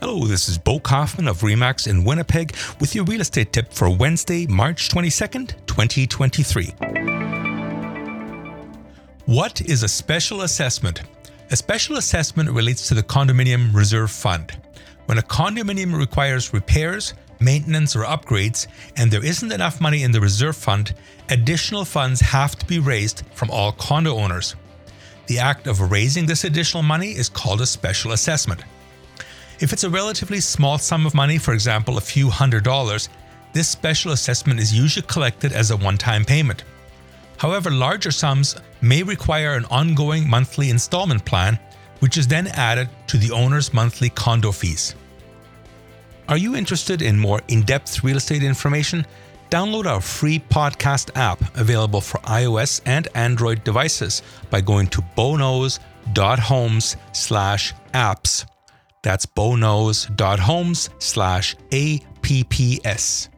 Hello, this is Bo Kauffmann of Remax in Winnipeg with your real estate tip for Wednesday, March 22nd, 2023. What is a special assessment? A special assessment relates to the Condominium Reserve Fund. When a condominium requires repairs, maintenance, or upgrades, and there isn't enough money in the reserve fund, additional funds have to be raised from all condo owners. The act of raising this additional money is called a special assessment. If it's a relatively small sum of money, for example, a few hundred dollars, this special assessment is usually collected as a one time payment. However, larger sums may require an ongoing monthly installment plan, which is then added to the owner's monthly condo fees. Are you interested in more in depth real estate information? Download our free podcast app available for iOS and Android devices by going to boknows.homes slash apps. That's boknows.homes slash apps.